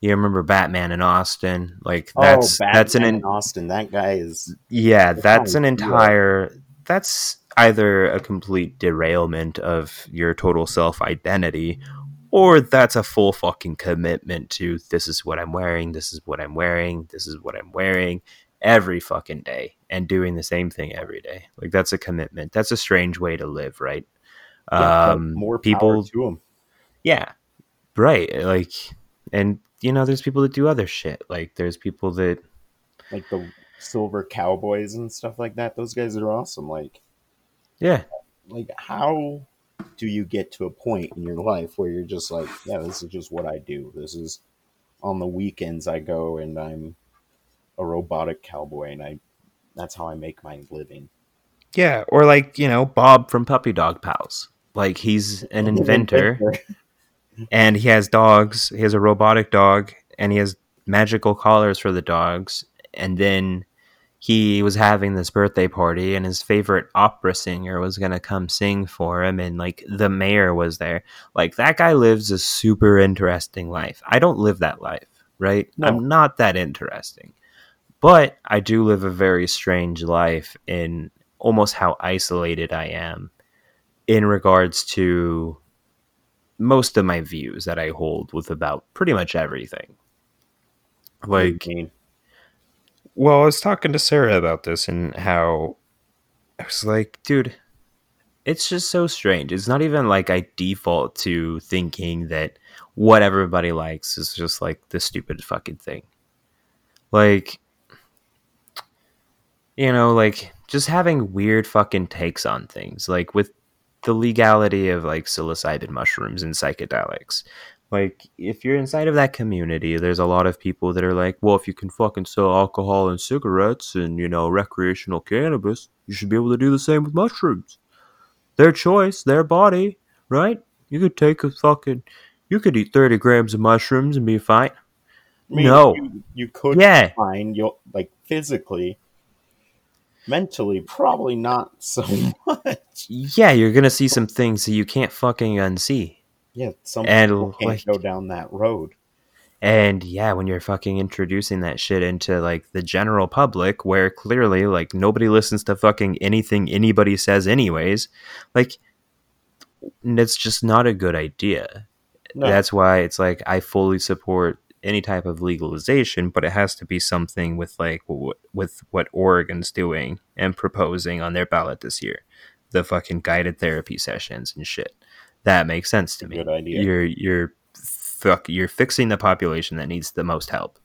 you remember Batman in Austin? Like that's oh, that's an in, in Austin. That guy is yeah, That's an entire that's either a complete derailment of your total self identity or that's a full fucking commitment to this is what I'm wearing, this is what I'm wearing, this is what I'm wearing every fucking day and doing the same thing every day. Like that's a commitment. That's a strange way to live, right? yeah, Um more people to him. yeah. Right. Like and you know there's people that do other shit. Like there's people that Like the silver cowboys and stuff like that. Those guys are awesome. Like yeah, like how do you get to a point in your life where you're just like, yeah, this is just what I do. This is on the weekends I go and I'm a robotic cowboy and I that's how I make my living. Yeah, or like, you know, Bob from Puppy Dog Pals. Like he's an inventor. and he has dogs. He has a robotic dog, and he has magical collars for the dogs. And then he was having this birthday party, and his favorite opera singer was gonna come sing for him, and like the mayor was there. Like that guy lives a super interesting life. I don't live that life, right? No. I'm not that interesting, but I do live a very strange life in almost how isolated I am in regards to most of my views that I hold with about pretty much everything. Like, well, I was talking to Sarah about this and how I was like, dude, it's just so strange. It's not even like I default to thinking that what everybody likes is just like the stupid fucking thing. Like, you know, like just having weird fucking takes on things, like with the legality of like psilocybin mushrooms and psychedelics. Like, if you're inside of that community, there's a lot of people that are like, well, if you can fucking sell alcohol and cigarettes and, you know, recreational cannabis, you should be able to do the same with mushrooms. Their choice, their body, right? You could take a fucking, you could eat 30 grams of mushrooms and be fine. I mean, No. you, you could Yeah. find your like physically, mentally, probably not so much. Yeah, you're going to see some things that you can't fucking unsee. Yeah, some And, people can't like- go down that road. And yeah, when you're fucking introducing that shit into like the general public, where clearly like nobody listens to fucking anything anybody says, anyways, like it's just not a good idea. No, That's why it's like I fully support any type of legalization, but it has to be something with like w- with what Oregon's doing and proposing on their ballot this year, the fucking guided therapy sessions and shit. That makes sense to me good idea. you're you're fuck you're fixing the population that needs the most help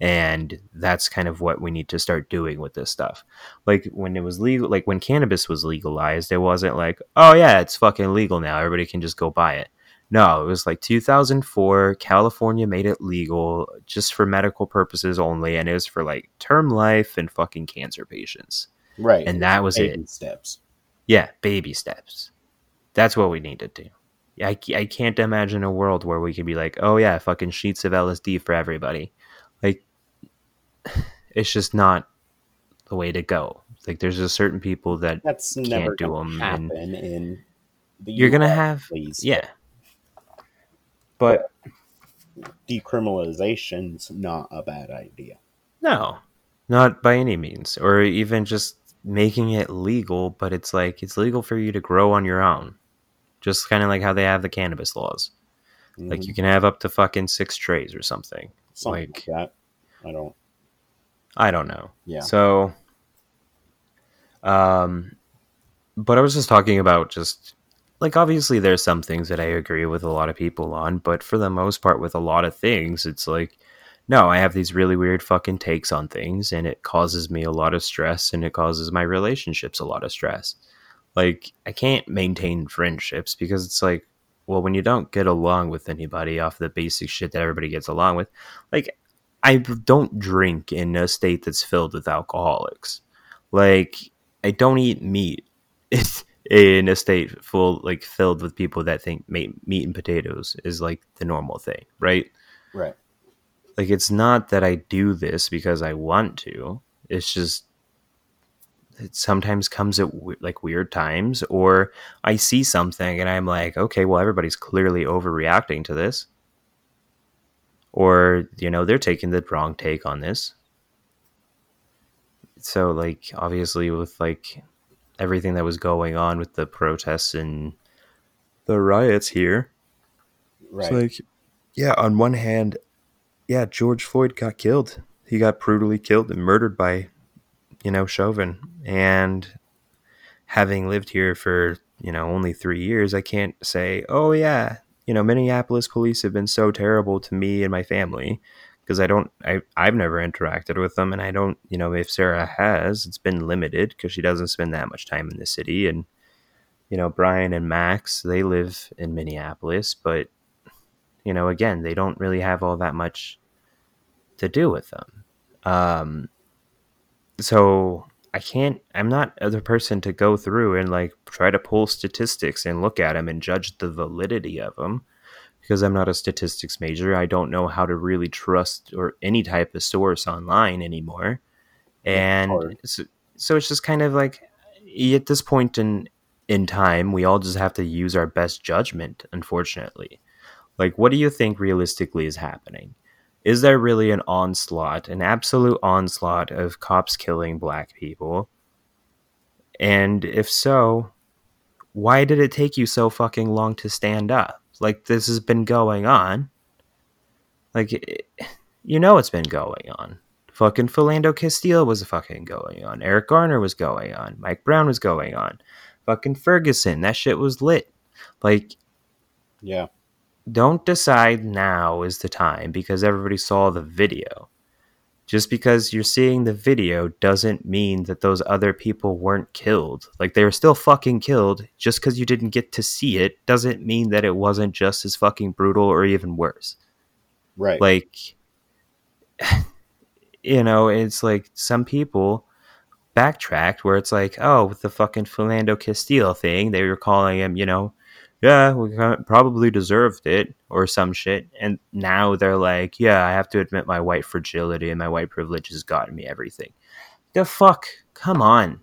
and that's kind of what we need to start doing with this stuff like when it was legal like when cannabis was legalized it wasn't like oh yeah it's fucking legal now everybody can just go buy it no it was like 2004 california made it legal just for medical purposes only and it was for like term life and fucking cancer patients right. and that was it steps. yeah, baby steps. That's what we need to do. I, I can't imagine a world where we could be like, oh yeah, fucking sheets of LSD for everybody. Like, it's just not the way to go. Like, there's just certain people that That's Can't never do going 'em, to and happen in the you're gonna have, please. yeah. But decriminalization's not a bad idea. no, not by any means, or even just making it legal. But it's like it's legal for you to grow on your own, just kind of like how they have the cannabis laws. Like Mhm. you can have up to fucking six trays or something. something like- like that. I don't. I don't know. Yeah. So, um, but I was just talking about just like obviously there's some things that I agree with a lot of people on, but for the most part, with a lot of things, it's like, no, I have these really weird fucking takes on things, and it causes me a lot of stress, and it causes my relationships a lot of stress. Like, I can't maintain friendships because it's like, well, when you don't get along with anybody off the basic shit that everybody gets along with, like, I don't drink in a state that's filled with alcoholics. Like I don't eat meat in a state full like filled with people that think meat, meat and potatoes is like the normal thing, right? Right. Like it's not that I do this because I want to. It's just it sometimes comes at like weird times or I see something and I'm like, okay, well everybody's clearly overreacting to this or you know they're taking the wrong take on this so like obviously with like everything that was going on with the protests and the riots here. Right. it's like yeah on one hand yeah george floyd got killed. He got brutally killed and murdered by you know chauvin. And having lived here for you know only three years i can't say oh yeah you know minneapolis police have been so terrible to me and my family because i don't I, i've never interacted with them and i don't you know if sarah has it's been limited because she doesn't spend that much time in the city and you know brian and max they live in minneapolis but you know again they don't really have all that much to do with them. Um so i can't i'm not the person to go through and like try to pull statistics and look at them and judge the validity of them because I'm not a statistics major. I don't know how to really trust or any type of source online anymore. And so, so it's just kind of like at this point in in time, we all just have to use our best judgment, unfortunately. Like what do you think realistically is happening? Is there really an onslaught, an absolute onslaught of cops killing black people? And if so, why did it take you so fucking long to stand up? Like this has been going on. Like it- you know it's been going on. Fucking Philando Castile was fucking going on. Eric Garner was going on. Mike Brown was going on. Fucking Ferguson, that shit was lit. Like Yeah. don't decide now is the time because everybody saw the video. Just because you're seeing the video doesn't mean that those other people weren't killed. Like they were still fucking killed. Just because you didn't get to see it doesn't mean that it wasn't just as fucking brutal or even worse. Right. Like, you know, it's like some people backtracked where it's like, oh, with the fucking Philando Castile thing, they were calling him, you know, yeah, we probably deserved it or some shit. And now they're like, yeah, I have to admit my white fragility and my white privilege has gotten me everything. The fuck? Come on.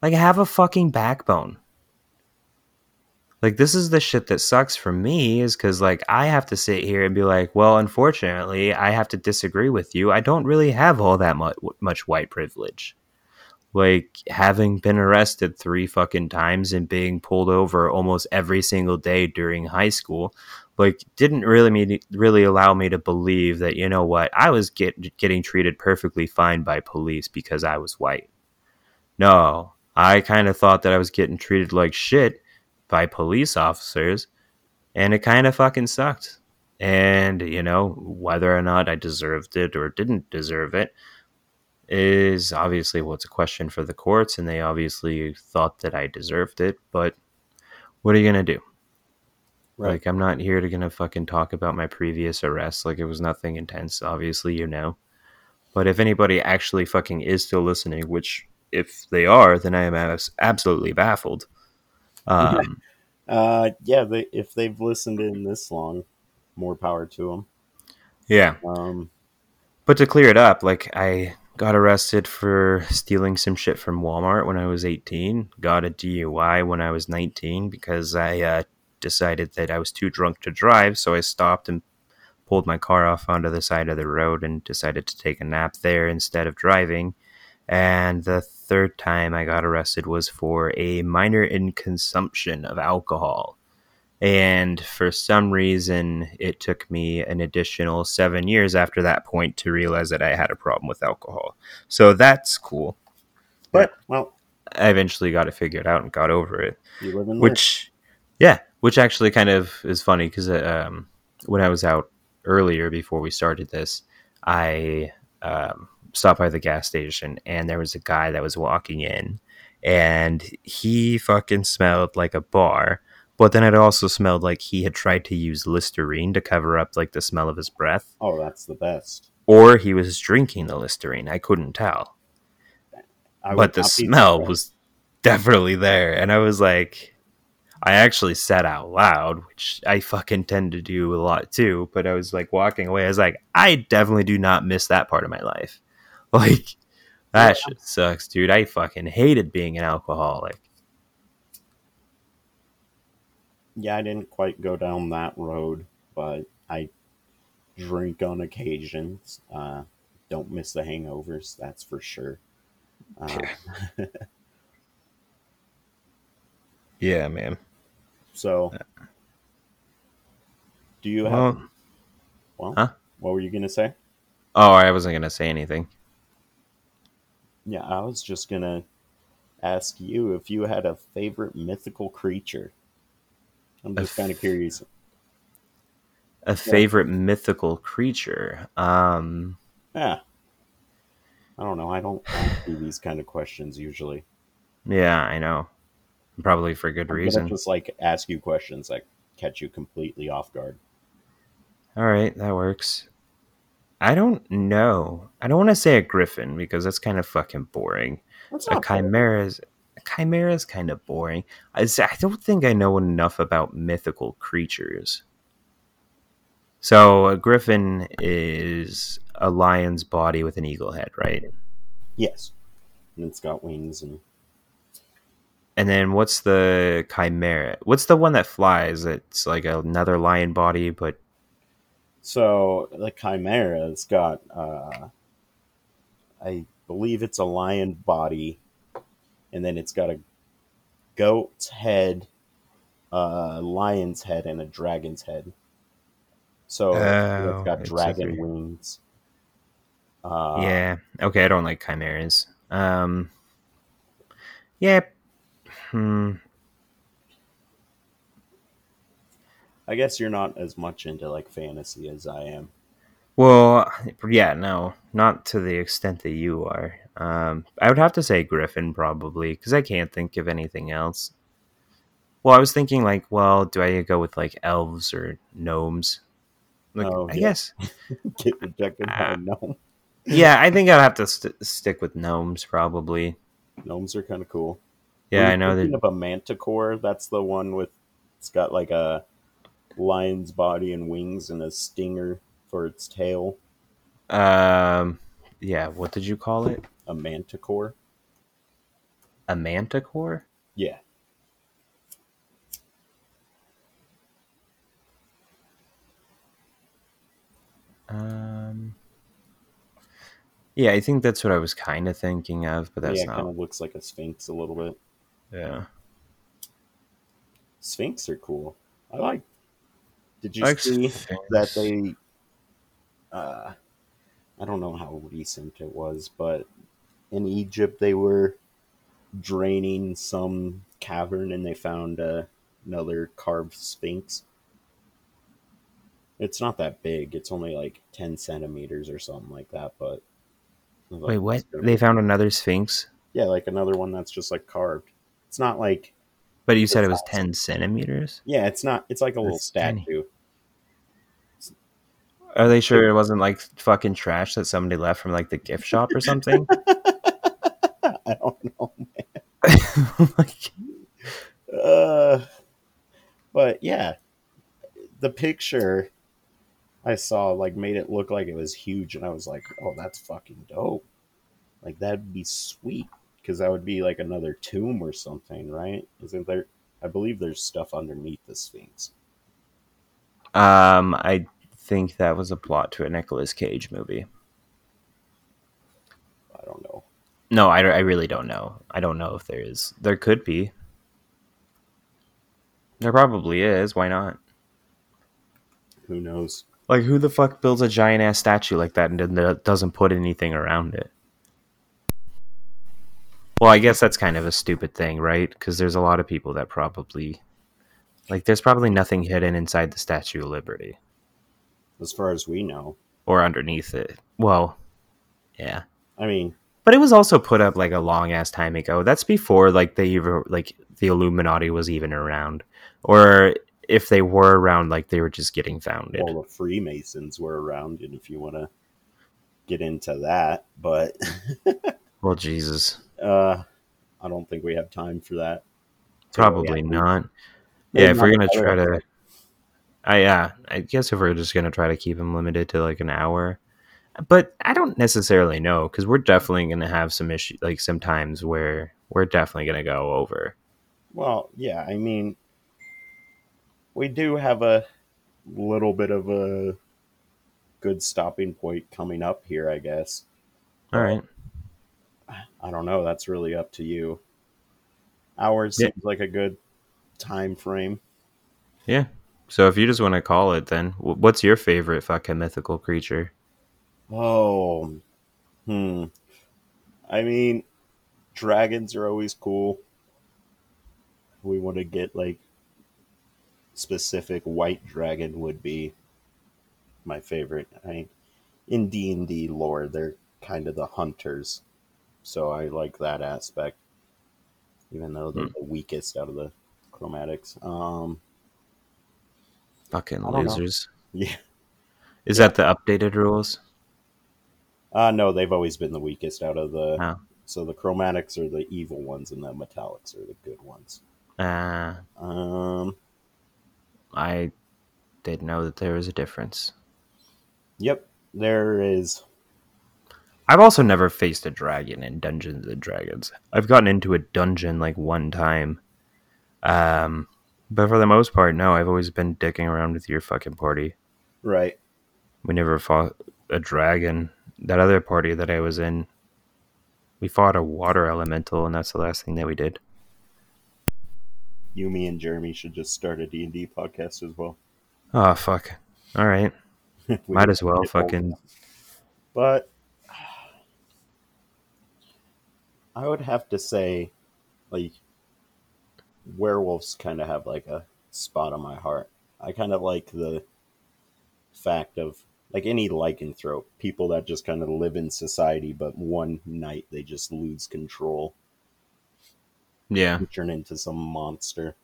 Like, have a fucking backbone. Like, this is the shit that sucks for me is because, like, I have to sit here and be like, well, unfortunately, I have to disagree with you. I don't really have all that much, much white privilege like having been arrested three fucking times and being pulled over almost every single day during high school like didn't really me really allow me to believe that you know what I was get, getting treated perfectly fine by police because I was white. No, I kind of thought that I was getting treated like shit by police officers and it kind of fucking sucked. And you know, whether or not I deserved it or didn't deserve it, is obviously what's well, a question for the courts, and they obviously thought that I deserved it. But what are you gonna do? Right. Like, I'm not here to gonna fucking talk about my previous arrest. Like, it was nothing intense. Obviously, you know. But if anybody actually fucking is still listening, which if they are, then I am abs- absolutely baffled. Um, Uh, yeah. They, if they've listened in this long, more power to them. yeah. Um, But to clear it up, like I got arrested for stealing some shit from Walmart when I was 18. Got a DUI when I was 19 because I uh, decided that I was too drunk to drive. So I stopped and pulled my car off onto the side of the road and decided to take a nap there instead of driving. And the third time I got arrested was for a minor in consumption of alcohol. And for some reason, it took me an additional seven years after that point to realize that I had a problem with alcohol. So that's cool. But well, I eventually got it figured out and got over it. you live in Which, yeah, which actually kind of is funny because um, when I was out earlier before we started this, I um, stopped by the gas station and there was a guy that was walking in and he fucking smelled like a bar but then it also smelled like he had tried to use Listerine to cover up like the smell of his breath, Oh, that's the best. or he was drinking the Listerine. I couldn't tell, I but the smell was definitely there, and I was like, I actually said out loud, which I fucking tend to do a lot too. But I was like walking away. I was like, I definitely do not miss that part of my life. Like that shit sucks, dude. I fucking hated being an alcoholic. Yeah, I didn't quite go down that road, but I drink on occasions. Uh, don't miss the hangovers, that's for sure. Uh, Yeah, man. so, do you have? Well, Well, Huh? what were you gonna say? oh, I wasn't gonna say anything. Yeah, I was just gonna ask you if you had a favorite mythical creature. I'm just kind of curious. A favorite mythical creature. Um, Yeah, I don't know. I don't do these kind of questions usually. yeah, I know. Probably for good I'm reason. just like ask you questions that catch you completely off guard. All right, that works. I don't know. I don't want to say a griffin because that's kind of fucking boring. A chimera is chimera is kind of boring. I don't think I know enough about mythical creatures. So a griffin is a lion's body with an eagle head, right? Yes, and it's got wings and And then what's the chimera? What's the one that flies? It's like another lion body, but so the chimera's got uh, I believe it's a lion body, and then it's got a goat's head, a lion's head, and a dragon's head. So Oh, it's got dragon wings. Uh, yeah. Okay, I don't like chimeras. Um, yeah. Hmm. I guess you're not as much into like fantasy as I am. Well, yeah, no, not to the extent that you are. Um, I would have to say Griffin probably because I can't think of anything else. Well, I was thinking like, well, do I go with like elves or gnomes? Like, Oh, I yeah. guess, Get rejected by Ah. a gnome. yeah, I think I'd have to st- stick with gnomes probably. Gnomes are kind of cool. Yeah, I know thinking that. of a manticore. That's the one with it's got like a lion's body and wings and a stinger for its tail. Um, yeah, what did you call it? A manticore. A manticore? Yeah. Um, yeah, I think that's what I was kind of thinking of, but that's yeah, it not. kind of looks like a sphinx a little bit. Yeah. Sphinx are cool. I like. Did you like see Sphinx. that they? Uh, I don't know how recent it was, but in Egypt they were draining some cavern and they found uh, another carved sphinx. It's not that big. It's only like ten centimeters or something like that. But Wait, what? They found another Sphinx? yeah, like another one that's just like carved. It's not like But you said it was It's 10 centimeters? yeah, it's not. It's like a little That's tiny. statue. Are they sure it wasn't like fucking trash that somebody left from like the gift shop or something? I don't know. like, Uh, but yeah, the picture I saw like made it look like it was huge, and I was like, "Oh, that's fucking dope! Like that'd be sweet because that would be like another tomb or something, right? Isn't there? I believe there's stuff underneath the Sphinx. um, I think that was a plot to a Nicolas Cage movie. No, I, I really don't know. I don't know if there is. There could be. There probably is. Why not? Who knows? Like, who the fuck builds a giant ass statue like that and then doesn't put anything around it? Well, I guess that's kind of a stupid thing, right? Because there's a lot of people that probably. Like, there's probably nothing hidden inside the Statue of Liberty As far as we know, or underneath it. Well, yeah. I mean, But it was also put up like a long ass time ago. That's before like they even like the Illuminati was even around, or if they were around, like they were just getting founded. all the Freemasons were around, and if you want to get into that, but Well, Jesus, uh, I don't think we have time for that. So, probably yeah, not. Yeah, if we're gonna try to. I yeah, I guess if we're just gonna try to keep them limited to like an hour, but I don't necessarily know because we're definitely gonna have some issues, like some times where we're definitely gonna go over. Well, yeah, I mean, we do have a little bit of a good stopping point coming up here, I guess. All right. I don't know. That's really up to you. Hours Yeah. seems like a good time frame. Yeah. So if you just want to call it, then what's your favorite fucking mythical creature? Oh, hmm. I mean, dragons are always cool. We want to get like specific white dragon would be my favorite. I in D and D lore, they're kind of the hunters, so I like that aspect. Even though they're the weakest out of the chromatics. Um, Fucking I don't know. losers. yeah. Is that the updated rules? Uh no, they've always been the weakest out of the. Oh. So the chromatics are the evil ones, and the metallics are the good ones. Uh, Um, I they'd know that there was a difference. Yep, there is. I've also never faced a dragon in Dungeons and Dragons. I've gotten into a dungeon like one time. Um, but for the most part, no, I've always been dicking around with your fucking party. Right. We never fought a dragon. That other party that I was in, we fought a water elemental, and that's the last thing that we did. You, me, and Jeremy should just start a D&D podcast as well. Oh fuck! All right, might as well fucking. But I would have to say, like, werewolves kind of have like a spot on my heart. I kind of like the fact of like any lycanthrope, people that just kind of live in society, but one night they just lose control Yeah, turn into some monster.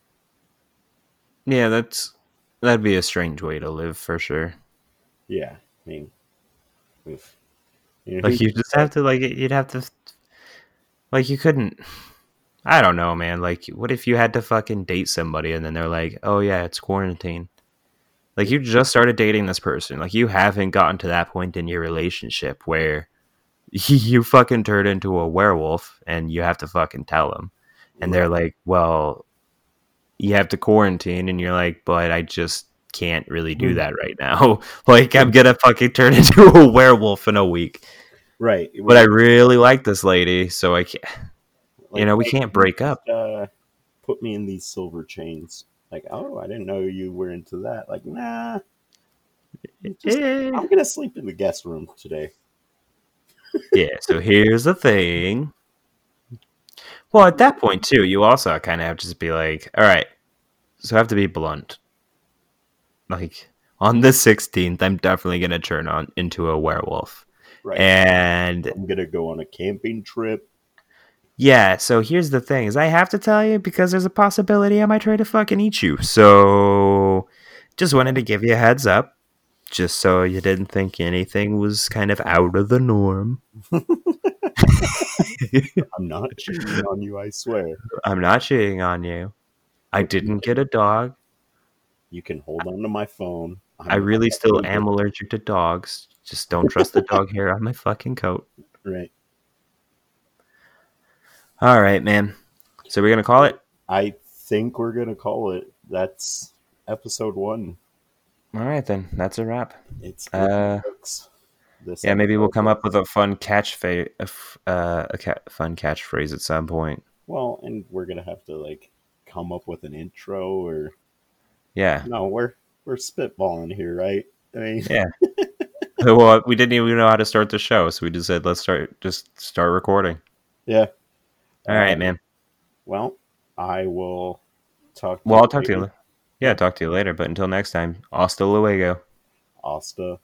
yeah, that's that'd be a strange way to live for sure. Yeah, I mean, oof. You know, Like you just have to like you'd have to like you couldn't I don't know, man. Like what if you had to fucking date somebody and then they're like, "Oh yeah, it's quarantine." Like you just started dating this person. Like you haven't gotten to that point in your relationship where you fucking turn into a werewolf and you have to fucking tell them. And they're like, "Well, you have to quarantine." And you're like, "But I just can't really do Hmm. that right now. like I'm going to fucking turn into a werewolf in a week." right? but I really like this lady, so I can't. Like, you know, we can't break up. Uh, put me in these silver chains. Like, oh, I didn't know you were into that. Like, nah, just- Eh. I'm gonna sleep in the guest room today. yeah. So here's the thing. Well, at that point too, you also kind of have to just be like, all right. So I have to be blunt. Like on the 16th, I'm definitely gonna turn on into a werewolf, Right. and I'm gonna go on a camping trip. Yeah, so here's the thing is I have to tell you because there's a possibility I might try to fucking eat you. So just wanted to give you a heads up just so you didn't think anything was kind of out of the norm. I'm not cheating on you, I swear. I'm not cheating on you. I didn't get a dog. You can hold on to my phone. I'm I really still am allergic to dogs. Just don't trust the dog hair on my fucking coat. Right. All right, man. So we're going to call it? I think we're gonna call it. That's episode one. All right then. That's a wrap. It's Uh. This Yeah, maybe we'll come up with a fun catch fa- a f- uh, a ca- fun catchphrase at some point. Well, and we're gonna have to like come up with an intro or Yeah, no, we're we're spitballing here, right? I mean, yeah. well, we didn't even know how to start the show, so we just said let's start. Just start recording. yeah. All right, Um, man. Well, I will talk. Well, I'll talk to you. later. Yeah, talk to you later. But until next time, hasta luego. Hasta